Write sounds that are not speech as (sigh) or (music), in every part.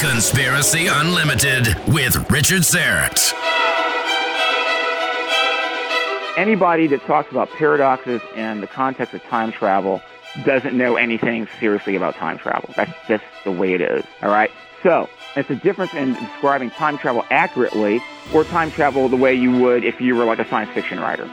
Conspiracy Unlimited with Richard Syrett. Anybody that talks about paradoxes in the context of time travel doesn't know anything seriously about time travel. That's just the way it is. All right. So it's a difference in describing time travel accurately or time travel the way you would if you were like a science fiction writer.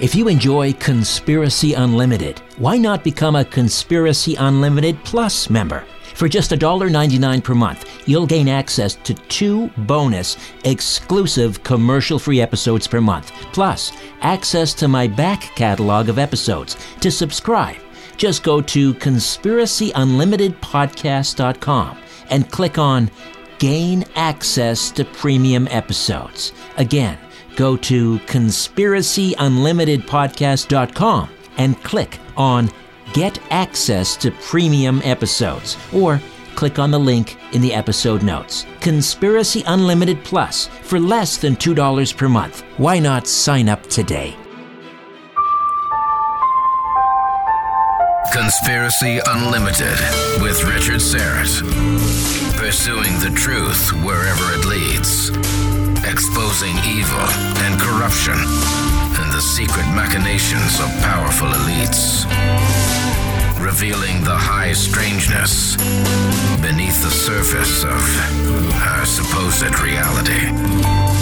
If you enjoy Conspiracy Unlimited, why not become a Conspiracy Unlimited Plus member? For just $1.99 per month, you'll gain access to two bonus, exclusive commercial free episodes per month, plus access to my back catalog of episodes. To subscribe, just go to conspiracyunlimitedpodcast.com and click on Gain Access to Premium Episodes. Again, go to conspiracyunlimitedpodcast.com and click on Get Access to Premium Episodes or click on the link in the episode notes. Conspiracy Unlimited Plus for less than $2 per month. Why not sign up today? Conspiracy Unlimited with Richard Syrett. Pursuing the truth wherever it leads. Exposing evil and corruption and the secret machinations of powerful elites. Revealing the high strangeness beneath the surface of our supposed reality.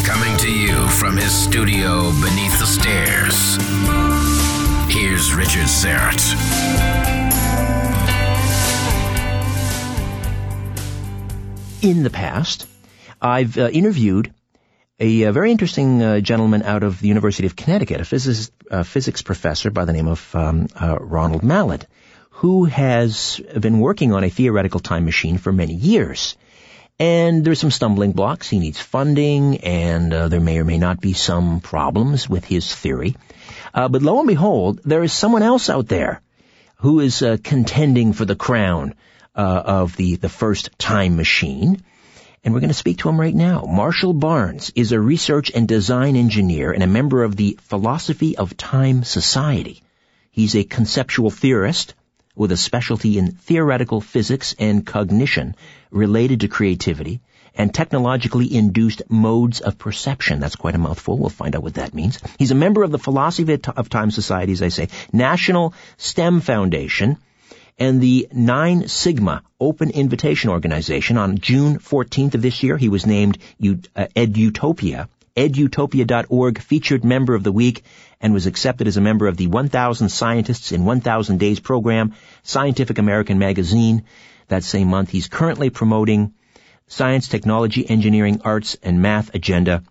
Coming to you from his studio beneath the stairs. Here's Richard Syrett. In the past, I've uh, interviewed a, uh very interesting uh, gentleman out of the University of Connecticut, a physics, physics professor by the name of um, uh, Ronald Mallett, who has been working on a theoretical time machine for many years. And there's some stumbling blocks. He needs funding, and uh, there may or may not be some problems with his theory. Uh, but lo and behold, there is someone else out there who is uh, contending for the crown uh, of the, the first time machine. And we're going to speak to him right now. Marshall Barnes is a research and design engineer and a member of the Philosophy of Time Society. He's a conceptual theorist with a specialty in theoretical physics and cognition related to creativity and technologically induced modes of perception. That's quite a mouthful. We'll find out what that means. He's a member of the Philosophy of Time Society, as I say, National STEM Foundation, and the Nine Sigma Open Invitation Organization. On June 14th of this year, he was named uh, EdUtopia, edutopia.org featured member of the week and was accepted as a member of the 1000 Scientists in 1000 Days program, Scientific American magazine. That same month, he's currently promoting science, technology, engineering, arts, and math agenda,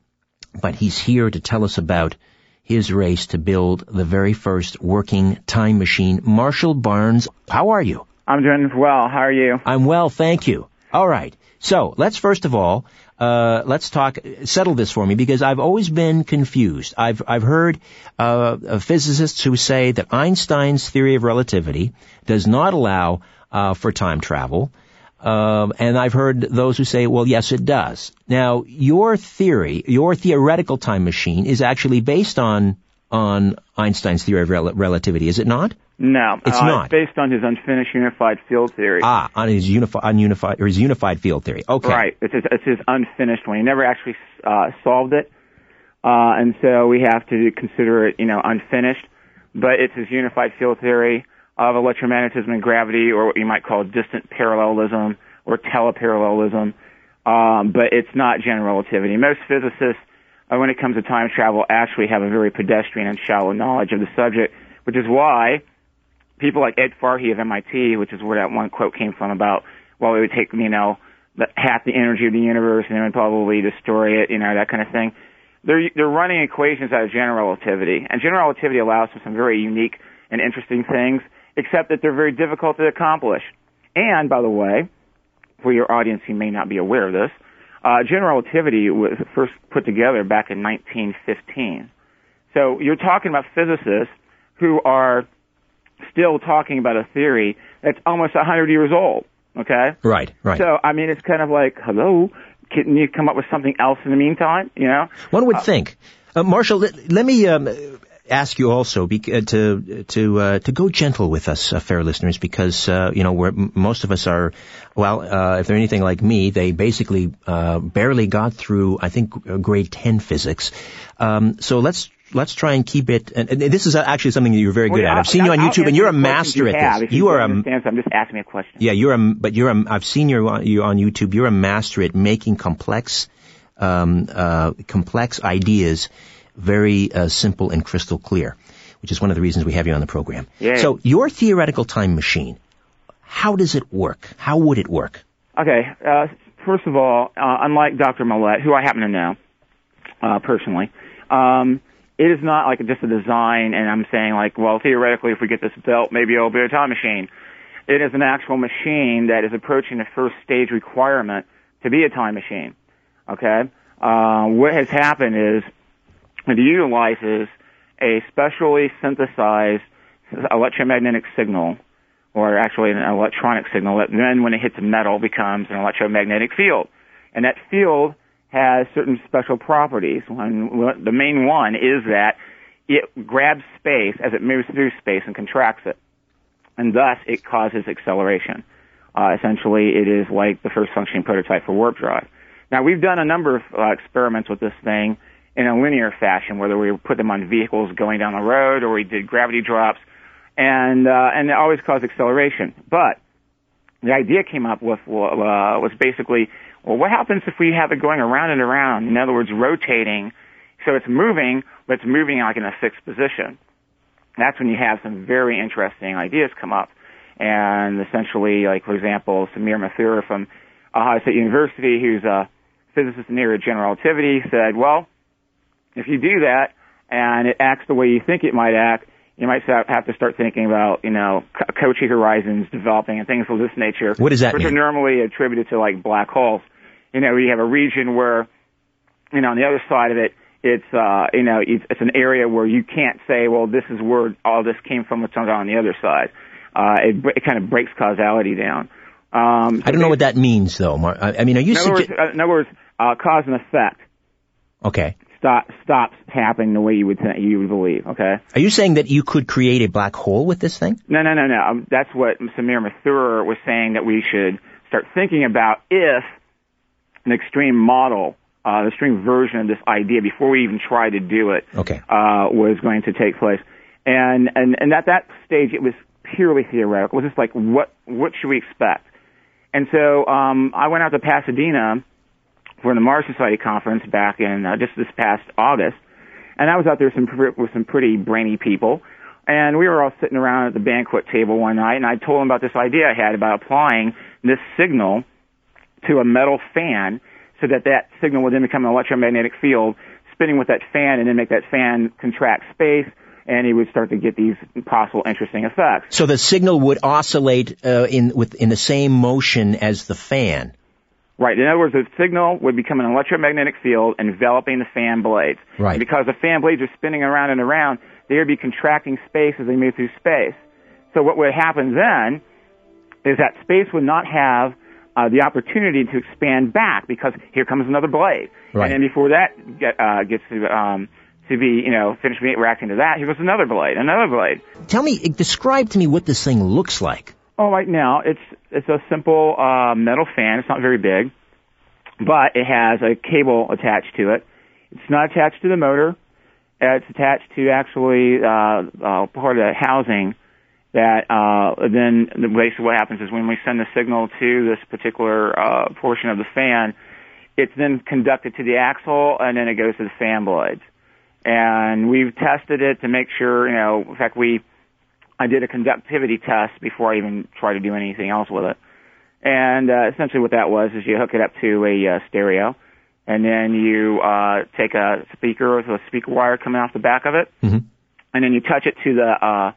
but he's here to tell us about his race to build the very first working time machine. Marshall Barnes, how are you? I'm doing well. How are you? I'm well, thank you. All right. So let's first of all, uh, let's talk, settle this for me because I've always been confused. I've, I've heard, uh, physicists who say that Einstein's theory of relativity does not allow, uh, for time travel. Um, and I've heard those who say, well, yes, it does. Now, your theory, your theoretical time machine is actually based on, on Einstein's theory of rel- relativity, is it not? No, It's uh, not. It's based on his unfinished unified field theory. Ah, on his unified, ununified, or his unified field theory. Okay. Right. It's his, it's his unfinished one. He never actually uh, solved it, uh, and so we have to consider it, you know, unfinished. But it's his unified field theory. of electromagnetism and gravity, or what you might call distant parallelism or teleparallelism, um, but it's not general relativity. Most physicists, Uh, when it comes to time travel, actually have a very pedestrian and shallow knowledge of the subject, which is why people like Ed Farhi of MIT, which is where that one quote came from about, well, it would take, you know, half the energy of the universe and it would probably destroy it, you know, that kind of thing. They're, they're running equations out of general relativity, and general relativity allows for some very unique and interesting things, except that they're very difficult to accomplish. And, by the way, for your audience who may not be aware of this, uh, general relativity was first put together back in 1915. So you're talking about physicists who are still talking about a theory that's almost 100 years old. Okay? Right, right. So, I mean, it's kind of like, hello, can you come up with something else in the meantime? You know? One would uh, think. Uh, Marshall, let, let me um, ask you also be, uh, to to uh, to go gentle with us, uh, fair listeners, because uh, you know we're, most of us are. Well, uh, if they're anything like me, they basically uh, barely got through. I think grade ten physics. Um, so let's let's try and keep it. And, and this is actually something that you're very good well, at. I've seen you on YouTube, and you're a master at have, this. You, you are a. Understand, so I'm just asking a question. Yeah, you're a. But you're a. I've seen you on, you on YouTube. You're a master at making complex, um, uh, complex ideas very uh, simple and crystal clear, which is one of the reasons we have you on the program. Yeah. So your theoretical time machine, how does it work? How would it work? Okay. Uh, first of all, uh, unlike Dr. Mallett, who I happen to know uh, personally, um, it is not like just a design, and I'm saying like, well, theoretically, if we get this built, maybe it'll be a time machine. It is an actual machine that is approaching the first stage requirement to be a time machine. Okay. Uh, what has happened is it utilizes a specially synthesized electromagnetic signal, or actually an electronic signal that then when it hits a metal becomes an electromagnetic field. And that field has certain special properties. One, the main one is that it grabs space as it moves through space and contracts it. And thus it causes acceleration. Uh, essentially, it is like the first functioning prototype for warp drive. Now, we've done a number of uh, experiments with this thing in a linear fashion, whether we put them on vehicles going down the road or we did gravity drops, and uh, and it always caused acceleration. But the idea came up with uh, was basically, well, what happens if we have it going around and around? In other words, rotating, so it's moving, but it's moving like in a fixed position. That's when you have some very interesting ideas come up. And essentially, like for example, Samir Mathur from Ohio State University, who's a physicist in the area of general relativity, said, well, if you do that and it acts the way you think it might act, you might have to start thinking about, you know, Cauchy horizons developing and things of this nature. What does that which mean? are normally attributed to like black holes. You know, you have a region where, you know, on the other side of it, it's, uh, you know, it's, it's an area where you can't say, well, this is where all this came from, what's on the other side. Uh, it, it kind of breaks causality down. Um, I don't know what that means, though. Mark. I mean, are you? In other words, uh, in other words uh, cause and effect. Okay stop stops happening the way you would you would believe. Okay. Are you saying that you could create a black hole with this thing? No, no, no, no. Um, that's what Samir Mathur was saying that we should start thinking about if an extreme model, uh, the extreme version of this idea before we even try to do it, okay. uh, was going to take place. And and and at that stage, it was purely theoretical. It was just like what what should we expect? And so um, I went out to Pasadena for the Mars Society conference back in uh, just this past August, and I was out there some, with some pretty brainy people, and we were all sitting around at the banquet table one night, and I told them about this idea I had about applying this signal to a metal fan, so that that signal would then become an electromagnetic field spinning with that fan, and then make that fan contract space and he would start to get these possible interesting effects. So the signal would oscillate uh, in with in the same motion as the fan. Right. In other words, the signal would become an electromagnetic field enveloping the fan blades. Right. And because the fan blades are spinning around and around, they would be contracting space as they move through space. So what would happen then is that space would not have uh, the opportunity to expand back because here comes another blade. Right. And then before that get, uh, gets to um, to be, you know, finished reacting to that, here goes another blade, another blade. Tell me, describe to me what this thing looks like. Oh, right now it's it's a simple uh, metal fan. It's not very big, but it has a cable attached to it. It's not attached to the motor. It's attached to actually uh, uh, part of the housing, that uh, then basically what happens is when we send the signal to this particular uh, portion of the fan, it's then conducted to the axle and then it goes to the fan blades. And we've tested it to make sure, you know, in fact, we, I did a conductivity test before I even tried to do anything else with it. And uh, essentially what that was is you hook it up to a uh, stereo and then you uh, take a speaker with a speaker wire coming off the back of it, mm-hmm. and then you touch it to the uh,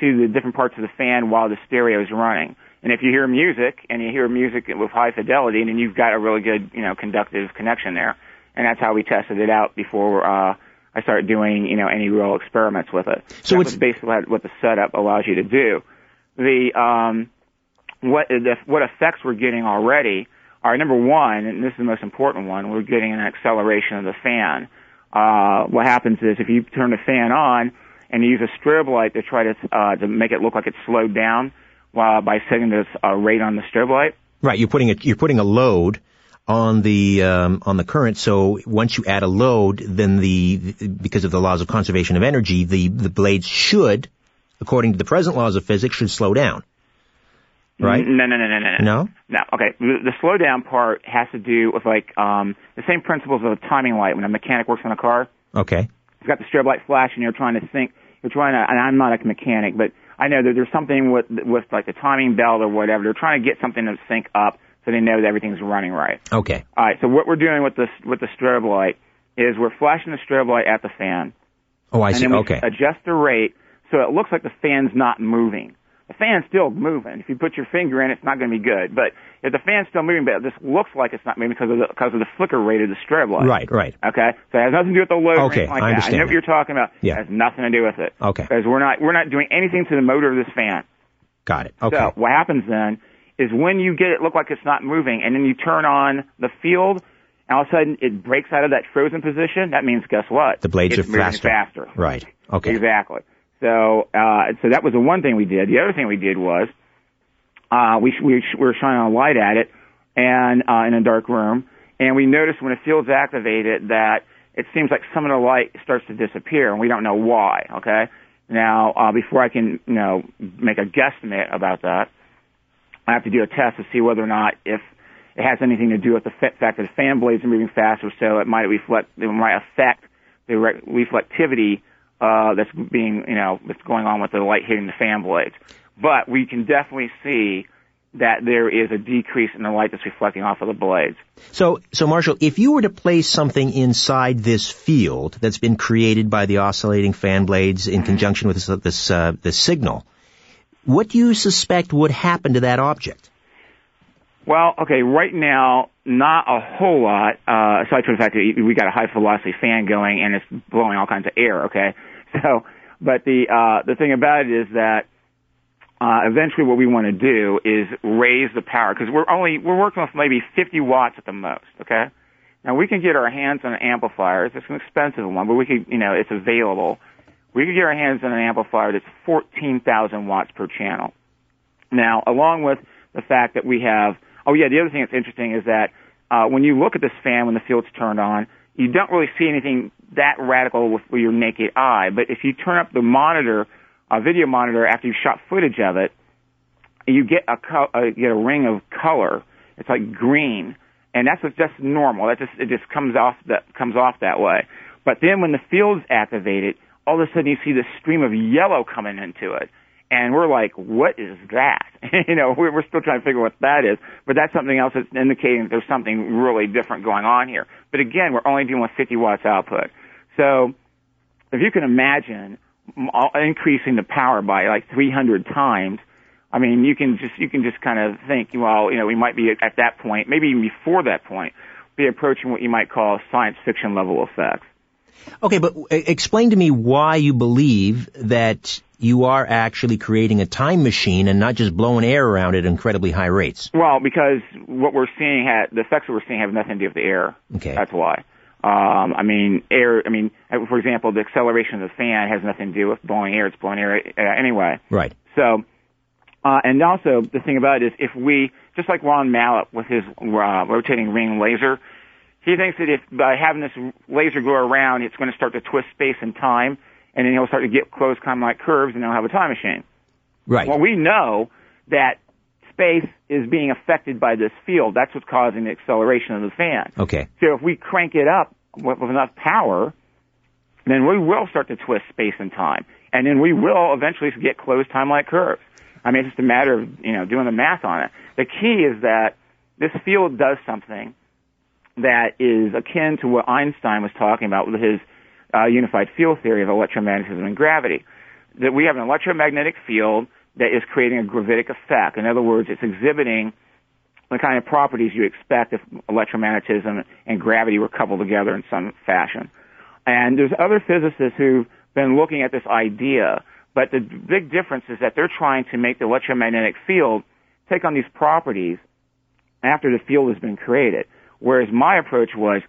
to the different parts of the fan while the stereo is running. And if you hear music and you hear music with high fidelity, then you've got a really good, you know, conductive connection there. And that's how we tested it out before uh, I started doing, you know, any real experiments with it. So that it's basically what the setup allows you to do. The um, what the, what effects we're getting already are number one, and this is the most important one. We're getting an acceleration of the fan. Uh, what happens is if you turn the fan on and you use a strobe light to try to uh, to make it look like it's slowed down while by setting this uh, rate on the strobe light. Right, you're putting a you're putting a load on the um, on the current. So once you add a load, then the because of the laws of conservation of energy, the the blades should, according to the present laws of physics, should slow down. Right? No, no, no, no, no. No. No. Okay. The, slow down part has to do with like um, the same principles of a timing light when a mechanic works on a car. Okay. You've got the strobe light flash, and you're trying to think. You're trying to, and I'm not a mechanic, but I know that there's something with with like the timing belt or whatever. They're trying to get something to sync up so they know that everything's running right. Okay. All right. So what we're doing with this with the strobe light is we're flashing the strobe light at the fan, Oh, I and see. then we Okay. adjust the rate so it looks like the fan's not moving. The fan's still moving. If you put your finger in, it's not going to be good. But if the fan's still moving, but this looks like it's not moving because of the because of the flicker rate of the strobe light. Right. Right. Okay, so it has nothing to do with the load Okay, like I that. understand I know what you're talking about. Yeah. It has nothing to do with it. Okay. Because we're not we're not doing anything to the motor of this fan. Got it. Okay. So what happens then is when you get it look like it's not moving, and then you turn on the field, and all of a sudden it breaks out of that frozen position. That means guess what? The blades it's are faster. faster. Right. Okay. Exactly. So, uh, so that was the one thing we did. The other thing we did was, uh, we, we, we were shining a light at it and, uh, in a dark room, and we noticed when the field's activated that it seems like some of the light starts to disappear and we don't know why, okay? Now, uh, before I can, you know, make a guesstimate about that, I have to do a test to see whether or not if it has anything to do with the fact that the fan blades are moving faster, so it might reflect, it might affect the re- reflectivity uh, that's being, you know, that's going on with the light hitting the fan blades. But we can definitely see that there is a decrease in the light that's reflecting off of the blades. So, so Marshall, if you were to place something inside this field that's been created by the oscillating fan blades in conjunction with this this, uh, this signal, what do you suspect would happen to that object? Well, okay, right now, not a whole lot, uh, aside from the fact that we got a high velocity fan going and it's blowing all kinds of air, okay? (laughs) So, but the, uh, the thing about it is that, uh, eventually what we want to do is raise the power, because we're only, we're working with maybe 50 watts at the most, okay? Now we can get our hands on an amplifier. It's an expensive one, but we could, you know, it's available. We could get our hands on an amplifier that's 14,000 watts per channel. Now, along with the fact that we have, oh yeah, the other thing that's interesting is that uh, when you look at this fan when the field's turned on, you don't really see anything that radical with, with your naked eye. But if you turn up the monitor, a video monitor, after you've shot footage of it, you get a co- uh, you get a ring of color. It's like green, and that's what's just normal. That just it just comes off that comes off that way. But then when the field's activated, all of a sudden you see this stream of yellow coming into it. And we're like, what is that? (laughs) you know, we're, we're still trying to figure what that is. But that's something else that's indicating that there's something really different going on here. But again, we're only dealing with 50 watts output. So if you can imagine increasing the power by like 300 times, I mean, you can just, you can just kind of think, well, you know, we might be at that point, maybe even before that point, be approaching what you might call science fiction level effects. Okay, but explain to me why you believe that you are actually creating a time machine and not just blowing air around at incredibly high rates. Well, because what we're seeing, ha- the effects that we're seeing have nothing to do with the air. Okay. That's why. Um, I mean, air. I mean, uh, for example, the acceleration of the fan has nothing to do with blowing air. It's blowing air uh, anyway. Right. So, uh, and also the thing about it is, if we just like Ron Mallett with his uh, rotating ring laser, he thinks that if by having this laser go around, it's going to start to twist space and time, and then he'll start to get close, kind of like curves, and he'll have a time machine. Right. Well, we know that space is being affected by this field. That's what's causing the acceleration of the fan. Okay. So if we crank it up with, with enough power, then we will start to twist space and time. And then we will eventually get closed time-like curves. I mean, it's just a matter of, you know, doing the math on it. The key is that this field does something that is akin to what Einstein was talking about with his uh, unified field theory of electromagnetism and gravity. That we have an electromagnetic field that is creating a gravitic effect. In other words, it's exhibiting the kind of properties you expect if electromagnetism and gravity were coupled together in some fashion. And there's other physicists who've been looking at this idea, but the big difference is that they're trying to make the electromagnetic field take on these properties after the field has been created. Whereas my approach was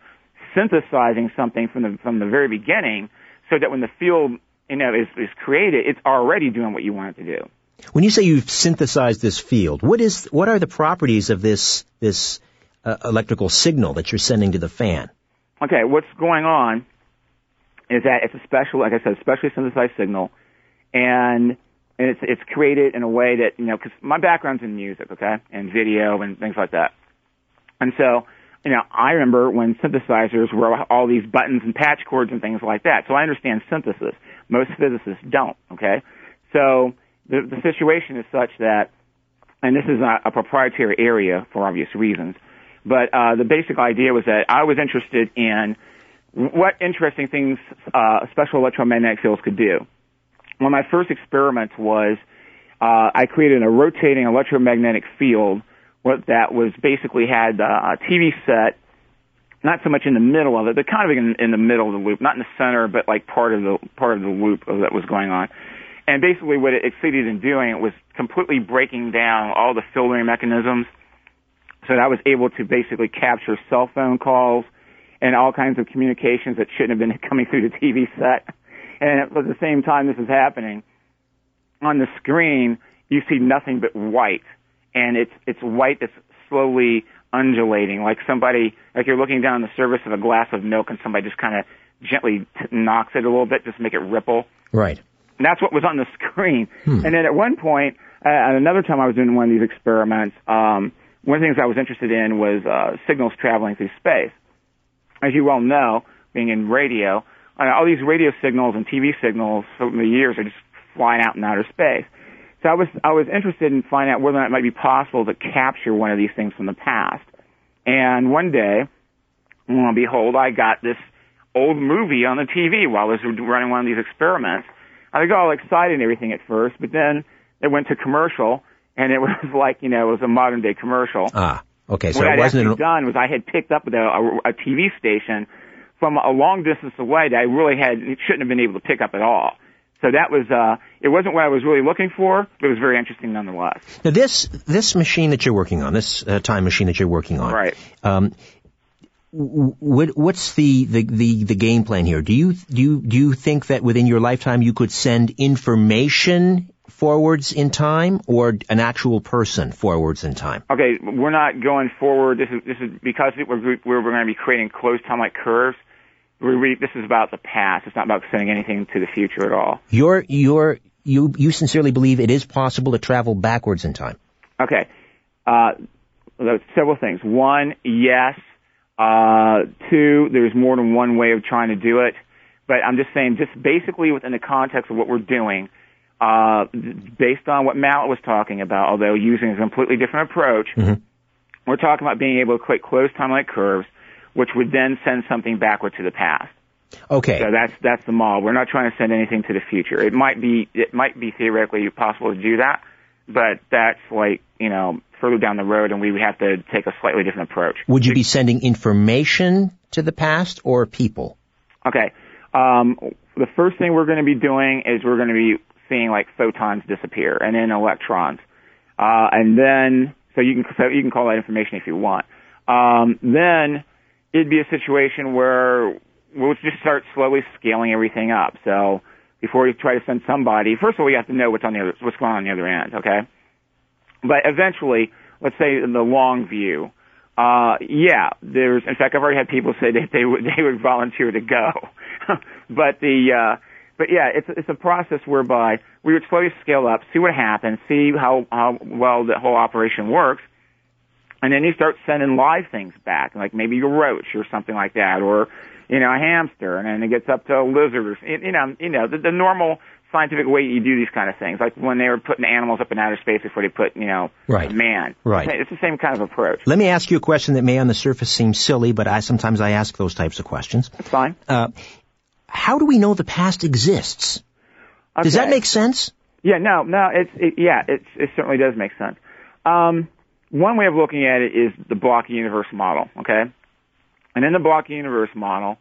synthesizing something from the from the very beginning, so that when the field you know is, is created, it's already doing what you want it to do. When you say you've synthesized this field, what is what are the properties of this this uh, electrical signal that you're sending to the fan? Okay, what's going on is that it's a special, like I said, specially synthesized signal, and and it's it's created in a way that you know because my background's in music, okay, and video and things like that, and so you know I remember when synthesizers were all these buttons and patch cords and things like that. So I understand synthesis. Most physicists don't, okay, so the, the situation is such that, and this is a, a proprietary area for obvious reasons, but uh, the basic idea was that I was interested in what interesting things uh, special electromagnetic fields could do. One of my first experiments was uh, I created a rotating electromagnetic field that was basically had uh, a TV set, not so much in the middle of it, but kind of in, in the middle of the loop, not in the center, but like part of the part of the loop that was going on. And basically, what it succeeded in doing it was completely breaking down all the filtering mechanisms, so that I was able to basically capture cell phone calls and all kinds of communications that shouldn't have been (laughs) coming through the TV set. And at the same time this is happening, on the screen you see nothing but white, and it's it's white that's slowly undulating, like somebody like you're looking down the surface of a glass of milk, and somebody just kind of gently t- knocks it a little bit, just to make it ripple. Right. And that's what was on the (laughs) screen. Hmm. And then at one point, uh, at another time I was doing one of these experiments, um, one of the things I was interested in was uh, signals traveling through space. As you well know, being in radio, uh, all these radio signals and TV signals from the years are just flying out in outer space. So I was I was interested in finding out whether or not it might be possible to capture one of these things from the past. And one day, lo and behold, I got this old movie on the TV while I was running one of these experiments I got all excited and everything at first, but then it went to commercial, and it (laughs) was like you know it was a modern day commercial. Ah, okay. So what it I'd wasn't actually done was I had picked up a, a, a TV station from a long distance away that I really had shouldn't have been able to pick up at all. So that was uh it wasn't what I was really looking for, but it was very interesting nonetheless. Now this this machine that you're working on, this uh, time machine that you're working on, right? Um, what, what's the, the, the, the, game plan here? Do you, do you, do you think that within your lifetime you could send information forwards in time or an actual person forwards in time? Okay, we're not going forward. This is, this is because we're, we're, going to be creating closed time-like curves. We, this is about the past. It's not about sending anything to the future at all. You're, you're, you, you sincerely believe it is possible to travel backwards in time? Okay. Uh, several things. One, yes, uh, two, there's more than one way of trying to do it. But I'm just saying, just basically within the context of what we're doing, uh, based on what Matt was talking about, although using a completely different approach, mm-hmm. we're talking about being able to create closed time-like curves, which would then send something backward to the past. Okay. So that's that's the model. We're not trying to send anything to the future. It might be it might be theoretically possible to do that, but that's like you know further down the road and we would have to take a slightly different approach. Would you be sending information to the past or people? Okay. Um, the first thing we're going to be doing is we're going to be seeing like photons disappear and then electrons. Uh, and then, so you can, so you can call that information if you want. Um, then it'd be a situation where we'll just start slowly scaling everything up. So before you try to send somebody, first of all, you have to know what's on the other, what's going on on the other end, okay? But eventually, let's say in the long view, uh, yeah, there's, in fact, I've already had people say that they would, (laughs) they would volunteer to go. (laughs) but the, uh, but yeah, it's it's a process whereby we would slowly scale up, see what happens, see how how well the whole operation works, and then you start sending live things back, like maybe a roach or something like that, or you know a hamster, and then it gets up to a lizard, or you know you know the, the normal scientific way you do these kind of things, like when they were putting animals up in outer space before they put you know right. man. Right. It's the same kind of approach. Let me ask you a question that may on the surface seem silly, but I sometimes I ask those types of questions. That's fine. Uh, how do we know the past exists? Okay. Does that make sense? Yeah, no, no, it's it, yeah, it it certainly does make sense. Um, one way of looking at it is the block universe model, okay? And in the block universe model,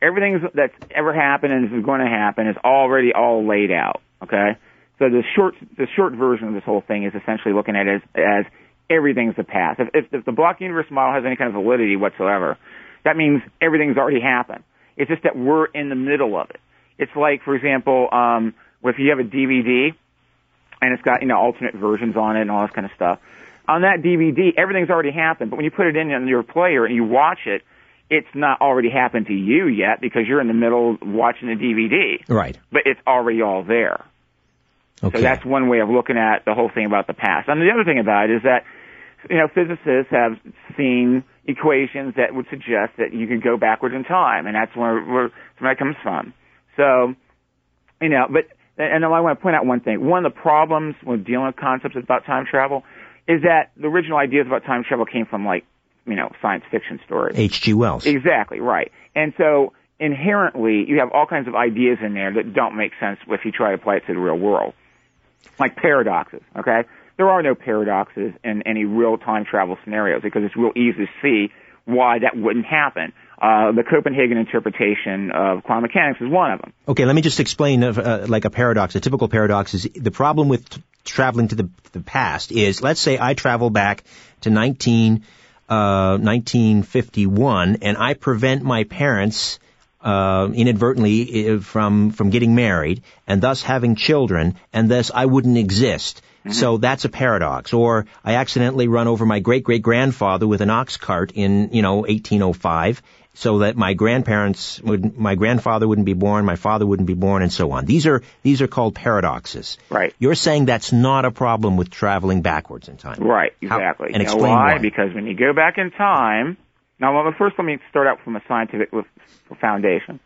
everything that's ever happened and is going to happen is already all laid out, okay? So the short the short version of this whole thing is essentially looking at it as, as everything's the past. If, if, if the block universe model has any kind of validity whatsoever, that means everything's already happened. It's just that we're in the middle of it. It's like, for example, um, if you have a DVD and it's got you know alternate versions on it and all this kind of stuff. On that DVD, everything's already happened, but when you put it in on your player and you watch it, it's not already happened to you yet because you're in the middle watching the DVD. Right. But it's already all there. Okay. So that's one way of looking at the whole thing about the past. And the other thing about it is that, you know, physicists have seen equations that would suggest that you could go backwards in time, and that's where, where, where that comes from. So, you know, but, and I want to point out one thing. One of the problems with dealing with concepts about time travel is that the original ideas about time travel came from like, you know, science fiction stories. H.G. Wells. Exactly, right. And so inherently, you have all kinds of ideas in there that don't make sense if you try to apply it to the real world. Like paradoxes, okay? There are no paradoxes in any real time travel scenarios because it's real easy to see why that wouldn't happen. Uh, the Copenhagen interpretation of quantum mechanics is one of them. Okay, let me just explain uh, like a paradox. A typical paradox is the problem with t- traveling to the, the past is, let's say I travel back to 19, uh, 1951 and I prevent my parents uh, inadvertently uh, from from getting married and thus having children, and thus I wouldn't exist. Mm-hmm. So that's a paradox. Or I accidentally run over my great great grandfather with an ox cart in you know 1805, so that my grandparents would my grandfather wouldn't be born, my father wouldn't be born, and so on. These are these are called paradoxes. Right. You're saying that's not a problem with traveling backwards in time. Right. Exactly. How, and explain why? why. Because when you go back in time. Now, well, first let me start out from a scientific foundation.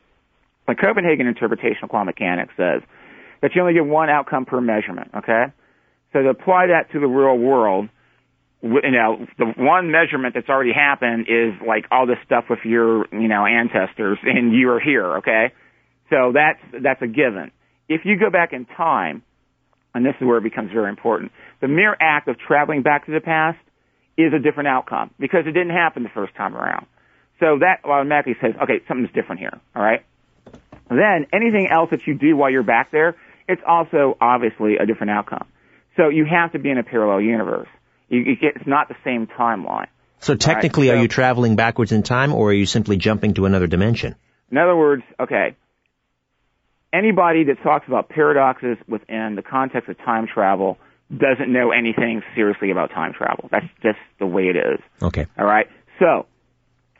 The Copenhagen interpretation of quantum mechanics says that you only get one outcome per measurement, okay? So to apply that to the real world, you know, the one measurement that's already happened is like all this stuff with your, you know, ancestors and you are here, okay? So that's, that's a given. If you go back in time, and this is where it becomes very important, the mere act of traveling back to the past is a different outcome because it didn't happen the first time around. So that automatically says, okay, something's different here, alright? Then anything else that you do while you're back there, it's also obviously a different outcome. So you have to be in a parallel universe. You, you get, it's not the same timeline. So technically, Right, so- are you traveling backwards in time, or are you simply jumping to another dimension? In other words, okay, anybody that talks about paradoxes within the context of time travel doesn't know anything seriously about time travel. That's just the way it is. Okay. All right. So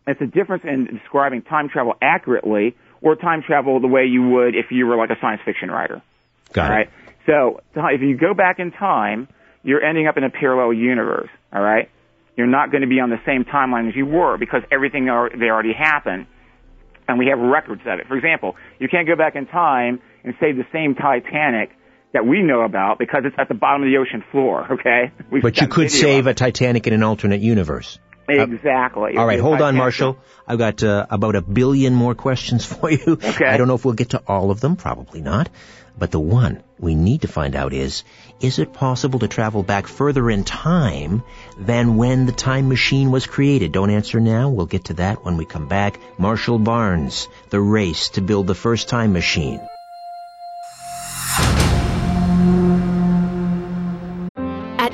it's a difference in describing time travel accurately or time travel the way you would if you were like a science fiction writer. Got all it. right. So if you go back in time, you're ending up in a parallel universe. All right. You're not going to be on the same timeline as you were because everything are, they already happened, and we have records of it. For example, you can't go back in time and save the same Titanic that we know about because it's at the bottom of the ocean floor. Okay. (laughs) We've But you could save a Titanic in an alternate universe. It. exactly. All right, hold on, Marshall. I've got uh, about a billion more questions (laughs) for you. Okay. I don't know if we'll get to all of them, probably not. But the one we need to find out is, is it possible to travel back further in time than when the time machine was created? Don't answer now. We'll get to that when we come back. Marshall Barnes, the race to build the first time machine.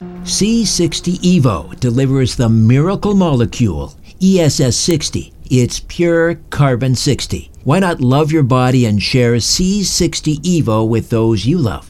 C60 Evo delivers the miracle molecule, ESS 60. It's pure carbon 60. Why not love your body and share C60 Evo with those you love?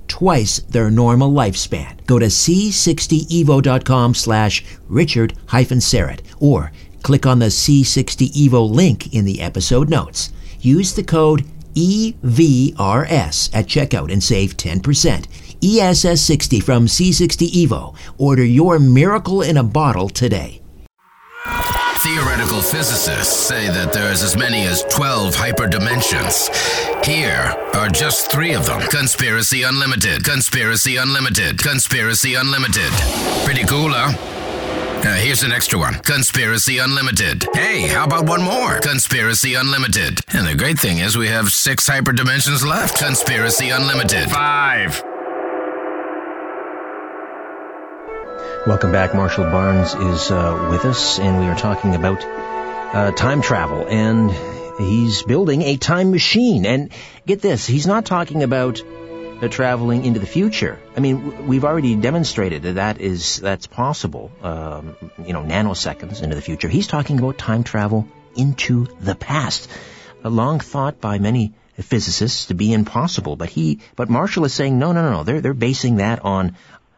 twice their normal lifespan. Go to c60evo.com slash richard Syrett or click on the C60 Evo link in the episode notes. Use the code EVRS at checkout and save 10%. ESS 60 from C60 Evo. Order your miracle in a bottle today. Theoretical physicists say that there's as many as 12 hyperdimensions. Here are just three of them Conspiracy Unlimited, Conspiracy Unlimited, Conspiracy Unlimited. Pretty cool, huh? Uh, here's an extra one Conspiracy Unlimited. Hey, how about one more? Conspiracy Unlimited. And the great thing is, we have six hyperdimensions left. Conspiracy Unlimited. Five. Welcome back. Marshall Barnes is uh, with us, and we are talking about uh, time travel. And he's building a time machine. And get this, he's not talking about uh, traveling into the future. I mean, we've already demonstrated that that is that's possible. Um, you know, nanoseconds into the future. He's talking about time travel into the past. A long thought by many physicists to be impossible, but he, but Marshall is saying no, no, no, no. They're they're basing that on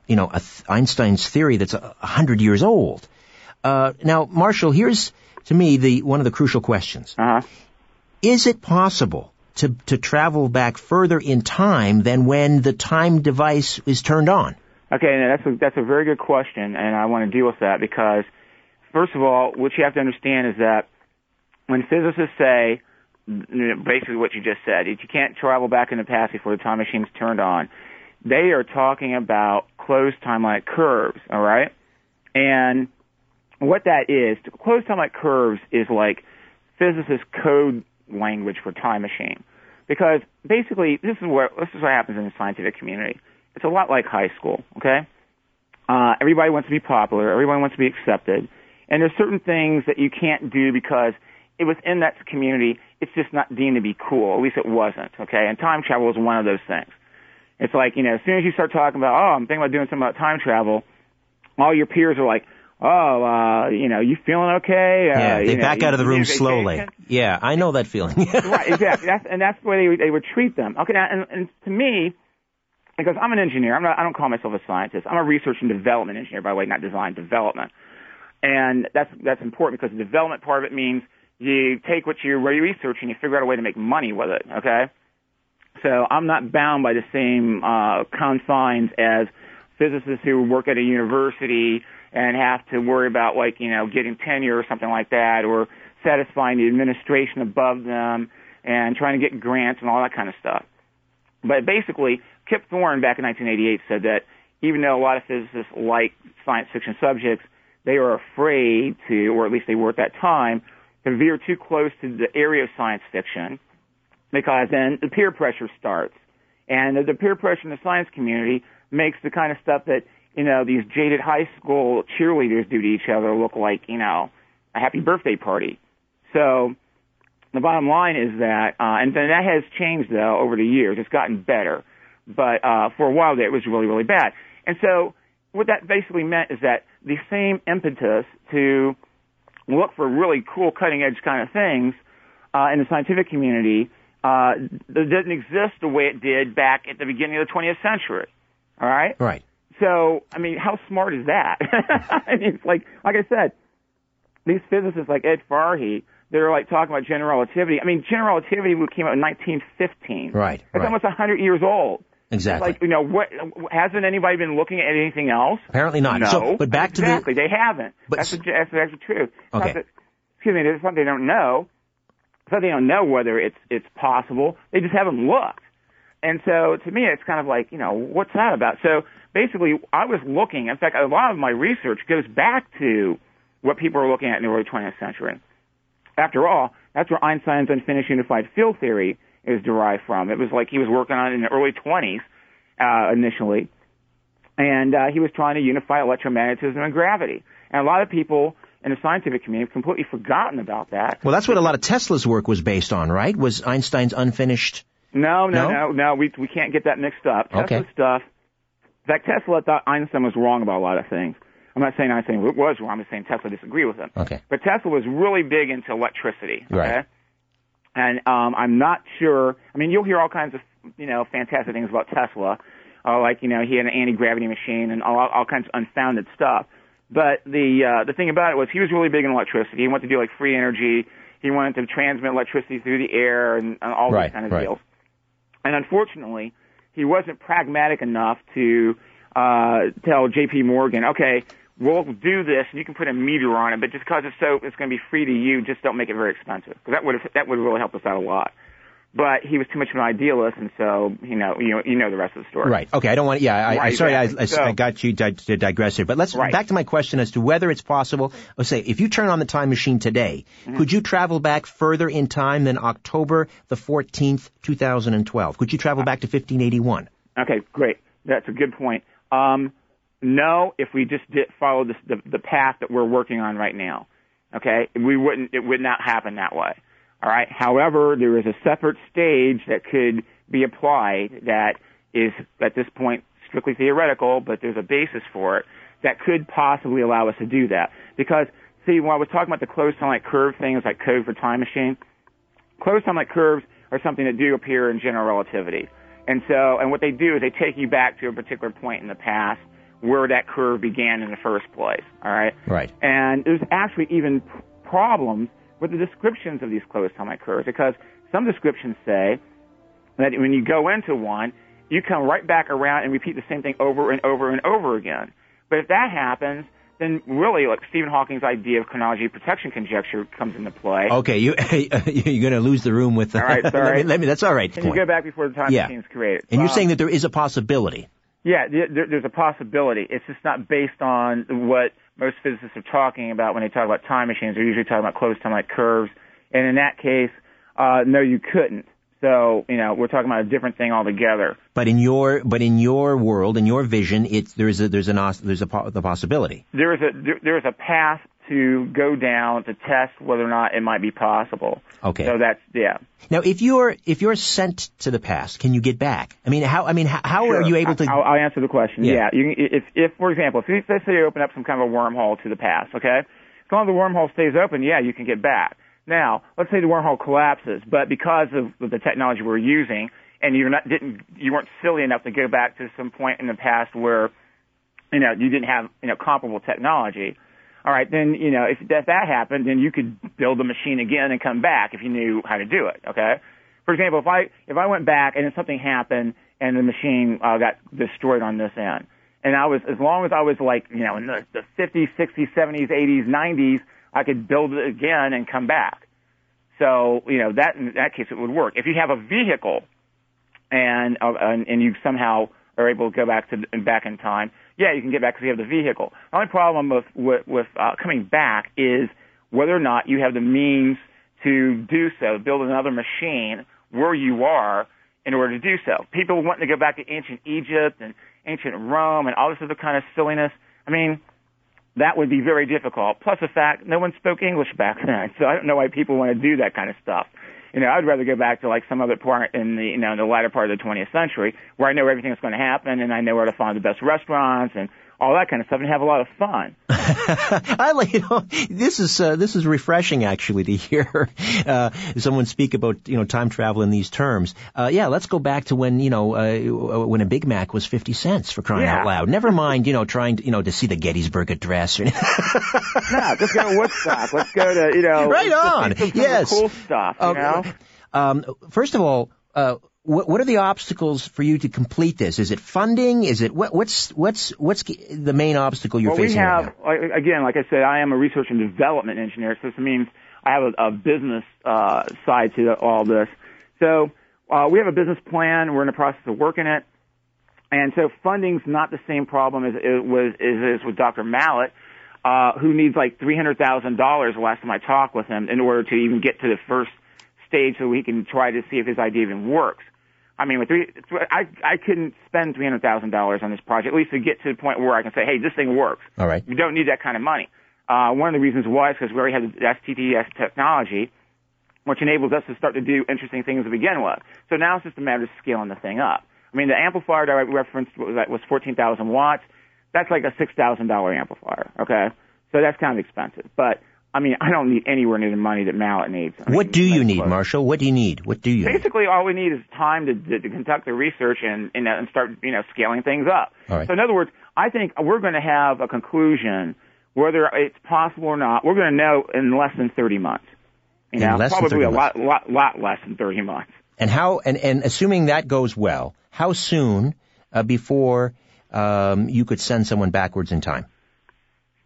you know, th- Einstein's theory that's a hundred years old. Uh, now, Marshall, here's to me the one of the crucial questions. Uh-huh. Is it possible to to travel back further in time than when the time device is turned on? Okay, that's a, that's a very good question, and I want to deal with that because, first of all, what you have to understand is that when physicists say basically what you just said, if you can't travel back in the past before the time machine's turned on, they are talking about closed time-like curves, all right? And what that is, closed time-like curves is like physicists code language for time machine. Because basically, this is what this is what happens in the scientific community. It's a lot like high school, okay? Uh, everybody wants to be popular. Everybody wants to be accepted. And there's certain things that you can't do because it was in that community. It's just not deemed to be cool. At least it wasn't, okay? And time travel is one of those things. It's like, you know, as soon as you start talking about, oh, I'm thinking about doing something about time travel, all your peers are like, oh, uh, you know, you feeling okay? Uh, yeah, they know, back out of the room vacation? slowly. Yeah, I know that feeling. (laughs) right, exactly. That's, and that's the way they would, they would treat them. Okay, now, and, and to me, because I'm an engineer, I'm not, I don't call myself a scientist. I'm a research and development engineer, by the way, not design, development. And that's, that's important because the development part of it means you take what you're researching, you figure out a way to make money with it, okay? So I'm not bound by the same uh, confines as physicists who work at a university and have to worry about like, you know, getting tenure or something like that or satisfying the administration above them and trying to get grants and all that kind of stuff. But basically, Kip Thorne back in 1988 said that even though a lot of physicists like science fiction subjects, they are afraid to, or at least they were at that time, to veer too close to the area of science fiction because then the peer pressure starts. And the peer pressure in the science community makes the kind of stuff that, you know, these jaded high school cheerleaders do to each other look like, you know, a happy birthday party. So the bottom line is that, uh, and then that has changed though over the years. It's gotten better. But, uh, for a while there, it was really, really bad. And so what that basically meant is that the same impetus to look for really cool cutting edge kind of things, uh, in the scientific community uh, that doesn't exist the way it did back at the beginning of the 20th century. All right? Right. So, I mean, how smart is that? (laughs) I mean, it's like, like I said, these physicists like Ed Farhi, they're like talking about general relativity. I mean, general relativity came out in 1915. Right. It's right. almost 100 years old. Exactly. Like, you know, what, hasn't anybody been looking at anything else? Apparently not. No. So, but back exactly. to the. Exactly. They haven't. But that's, the, that's, that's the truth. Okay. That, excuse me, there's something they don't know So they don't know whether it's it's possible. They just haven't looked. And so to me, it's kind of like, you know, what's that about? So basically, I was looking. In fact, a lot of my research goes back to what people were looking at in the early 20th century. After all, that's where Einstein's unfinished unified field theory is derived from. It was like he was working on it in the early 20s uh, initially, and uh, he was trying to unify electromagnetism and gravity. And a lot of people in the scientific community have completely forgotten about that. Well, that's what a lot of Tesla's work was based on, right? Was Einstein's unfinished? No, no, No? no, no. We we can't get that mixed up. Tesla Okay. stuff. In fact, Tesla thought Einstein was wrong about a lot of things. I'm not saying Einstein was wrong. I'm just saying Tesla disagreed with him. Okay. But Tesla was really big into electricity. Okay? Right. And um, I'm not sure. I mean, you'll hear all kinds of you know fantastic things about Tesla, uh, like you know he had an anti gravity machine and all all kinds of unfounded stuff. But the uh, the thing about it was he was really big in electricity. He wanted to do like free energy. He wanted to transmit electricity through the air and, and all Right, these kind of right. deals. And unfortunately, he wasn't pragmatic enough to uh, tell J.P. Morgan, okay, we'll do this, and you can put a meter on it, but just because it's so it's going to be free to you, just don't make it very expensive, because that would have that would really help us out a lot. But he was too much of an idealist, and so you know you know you know the rest of the story. Right. Okay. I don't want. Yeah. I, I Right, sorry. I, exactly. I, So- I got you di- to digress here, but let's Right. back to my question as to whether it's possible. Let's say if you turn on the time machine today, Mm-hmm. could you travel back further in time than October the fourteenth, two thousand and twelve? Could you travel back to fifteen eighty one? Okay, great. That's a good point. Um, no, if we just did follow this, the the path that we're working on right now, okay, we wouldn't. It would not happen that way. All right. However, there is a separate stage that could be applied that is at this point strictly theoretical, but there's a basis for it that could possibly allow us to do that. Because see, when I was talking about the closed time-like curve things like code for time machine, closed time-like curves are something that do appear in general relativity. And so, and what they do is they take you back to a particular point in the past where that curve began in the first place. All right. Right. And there's actually even problems with the descriptions of these closed time-like curves because some descriptions say that when you go into one, you come right back around and repeat the same thing over and over and over again. But if that happens, then really, like Stephen Hawking's idea of chronology protection conjecture comes into play. Okay. You (laughs) you're going to lose the room with. The, All right, (laughs) let, sorry. me, let me. That's all right. Can you go back before the time Yeah. machine's created? And you're Um, saying that there is a possibility. Yeah, th- there, there's a possibility. It's just not based on what most physicists are talking about when they talk about time machines. They're usually talking about closed time-like curves. And in that case, uh, no, you couldn't. So, you know, we're talking about a different thing altogether. But in your but in your world, in your vision, it's there's a there's an there's a po- the possibility. There is a there, there is a path to go down to test whether or not it might be possible. Okay. So that's yeah. Now, if you're if you're sent to the past, can you get back? I mean, how I mean, how, how are you able to? I'll, I'll answer the question. Yeah. Yeah. You, if, if, for example, if you, let's say you open up some kind of a wormhole to the past, okay? As long as the wormhole stays open, yeah, you can get back. Now, let's say the wormhole collapses, but because of the technology we're using, and you're not didn't you weren't silly enough to go back to some point in the past where, you know, you didn't have you know comparable technology. All right, then you know if that, that happened, then you could build the machine again and come back if you knew how to do it. Okay. For example, if I if I went back and then something happened and the machine uh, got destroyed on this end, and I was as long as I was like you know in the, the 50s, 60s, 70s, 80s, 90s, I could build it again and come back. So you know that in that case it would work. If you have a vehicle and uh, and, and you somehow are able to go back to back in time, yeah, you can get back because you have the vehicle. The only problem with with, with uh, coming back is whether or not you have the means to do so, build another machine where you are in order to do so. People wanting to go back to ancient Egypt and ancient Rome and all this other kind of silliness. I mean, that would be very difficult. Plus the fact no one spoke English back then, so I don't know why people want to do that kind of stuff. You know, I'd rather go back to like some other part in the you know in the latter part of the 20th century where I know everything that's going to happen and I know where to find the best restaurants and all that kind of stuff and have a lot of fun. (laughs) I like you know this is uh, this is refreshing actually to hear uh, someone speak about you know time travel in these terms. Uh, yeah, let's go back to when you know uh, when a Big Mac was fifty cents for crying Yeah. out loud. Never mind you know trying to you know to see the Gettysburg Address or no, let's (laughs) go to Woodstock. Let's go to you know (laughs) Right on. see some, some Yes. cool stuff. You Uh, know. Um, first of all, uh, what, what are the obstacles for you to complete this? Is it funding? Is it what, what's what's what's the main obstacle you're facing? well, we facing right have now? again, like I said, I am a research and development engineer, so this means I have a, a business uh, side to all this. So uh, we have a business plan. We're in the process of working it. And so funding's not the same problem as it was as is with Dr. Mallett, uh, who needs like three hundred thousand dollars. The last time I talked with him, in order to even get to the first stage, so he can try to see if his idea even works. I mean, with three, I I couldn't spend three hundred thousand dollars on this project, at least to get to the point where I can say, hey, this thing works. All right. You don't need that kind of money. Uh, one of the reasons why is because we already had the STTS technology, which enables us to start to do interesting things to begin with. So now it's just a matter of scaling the thing up. I mean, the amplifier that I referenced was, was 14,000 watts. That's like a $6,000 amplifier, okay? So that's kind of expensive. But, I mean, I don't need anywhere near the money that Mallett needs. I what mean, do you need, close. Marshall? What do you need? What do you need? Basically, all we need is time to, to, to conduct the research and, and, and start, you know, scaling things up. Right. So in other words, I think we're going to have a conclusion whether it's possible or not. We're going to know in less than 30 months. You In know, less than probably 30 a lot, lot, lot less than 30 months. And how? And, and assuming that goes well, how soon uh, before um, you could send someone backwards in time?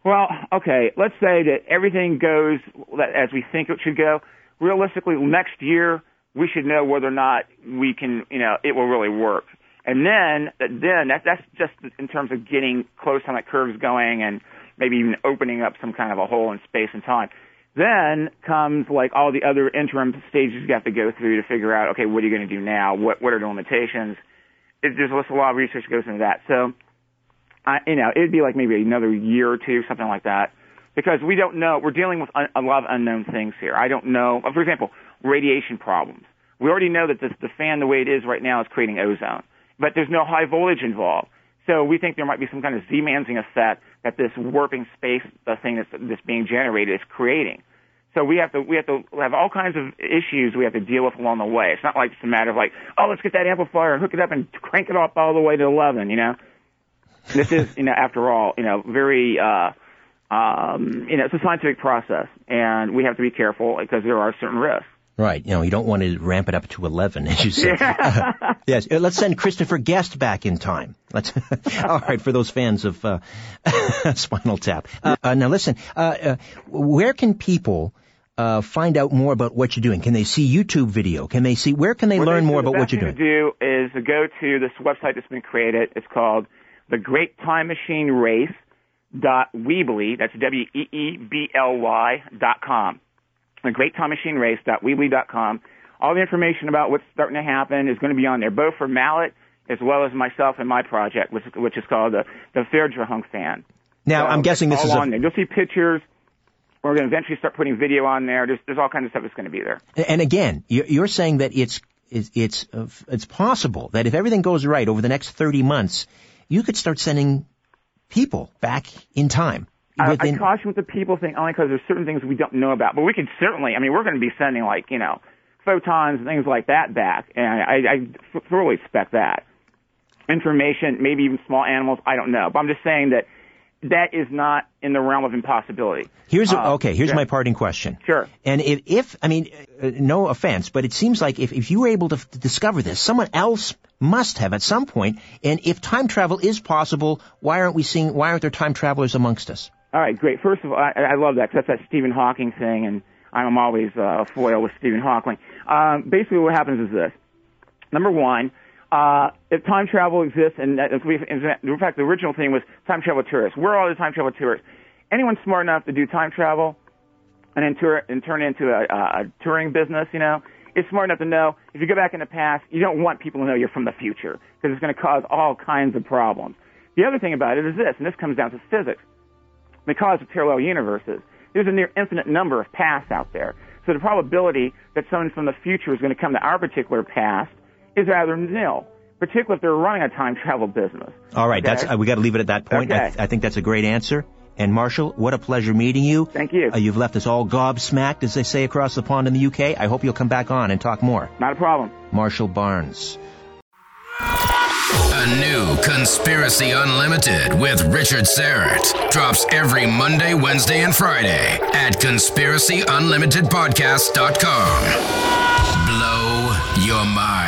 Well, okay, let's say that everything goes as we think it should go. Realistically, next year we should know whether or not we can, you know, it will really work. And then, then that, that's just in terms of getting close on that curve's going and maybe even opening up some kind of a hole in space and time. Then comes like all the other interim stages you have to go through to figure out, okay, what are you going to do now? What what are the limitations? It, there's a lot of research goes into that. So I, you know, it'd be like maybe another year or two, something like that, because we don't know. We're dealing with a lot of unknown things here. I don't know. Uh, for example, radiation problems. We already know that this, the fan, the way it is right now, is creating ozone, but there's no high voltage involved. So we think there might be some kind of Z-Mansing effect that this warping space, the thing that's, that's being generated, is creating. So we have to we have to have all kinds of issues we have to deal with along the way. It's not like it's a matter of like, oh, let's get that amplifier and hook it up and crank it up all the way to 11. You know, this is you know after all you know very uh, um, you know it's a scientific process and we have to be careful because there are certain risks. Right. You know, you don't want to ramp it up to 11, as you said. (laughs) yes. Uh, Let's send Christopher Guest back in time. Let's, (laughs) all right, for those fans of, uh, (laughs) Spinal Tap. Uh, uh, now listen, uh, uh, where can people, uh, find out more about what you're doing? Can they see YouTube video? Can they see, where can they What learn they more about what you're doing? to do is go to this website that's been created. It's called the Great Time Machine Race dot Weebly. That's W E E B L Y dot com. The Great Time Machine Race dot Weebly dot com. All the information about what's starting to happen is going to be on there, both for Mallett as well as myself and my project, which which is called the the Fairdrahunk Fan. Now, So I'm guessing this all is on a, there. You'll see pictures. We're going to eventually start putting video on there. There's there's all kinds of stuff that's going to be there. and again, you're you're saying that it's, it's, it's, uh, it's possible that if everything goes right over the next 30 months, you could start sending people back in time. I, I caution with the people thing only because there's certain things we don't know about. But we could certainly, I mean, we're going to be sending like, you know, photons and things like that back. And I, I thoroughly expect that. Information, maybe even small animals, I don't know. But I'm just saying that that is not in the realm of impossibility. Here's a, Uh, okay. Here's yeah. my parting question. Sure. And if, if I mean, uh, no offense, but it seems like if, if you were able to, f- discover this, someone else must have at some point. And if time travel is possible, why aren't we seeing? Why aren't there time travelers amongst us? All right, great. First of all, I, I love that 'cause that's that Stephen Hawking thing, and I'm always uh, a foil with Stephen Hawking. Um, basically, what happens is this: number one, uh, if time travel exists, and that, we, in fact, the original thing was time travel tourists. Where are all the time travel tourists? Anyone smart enough to do time travel and then tour, and turn it into a, a, touring business, you know, is smart enough to know if you go back in the past, you don't want people to know you're from the future because it's going to cause all kinds of problems. The other thing about it is this, and this comes down to physics because of parallel universes, there's a near infinite number of paths out there. So the probability that someone from the future is going to come to our particular past is rather nil, particularly if they're running a time travel business. All right, that's Okay? uh, we got to leave it at that point. I, th- I think that's a great answer. And Marshall, what a pleasure meeting you. Thank you. Uh, you've left us all gobsmacked, as they say across the pond in the UK. I hope you'll come back on and talk more. Not a problem. Marshall Barnes. A new Conspiracy Unlimited with Richard Syrett drops every Monday, Wednesday, and Friday at conspiracyunlimitedpodcast.com. Blow your mind.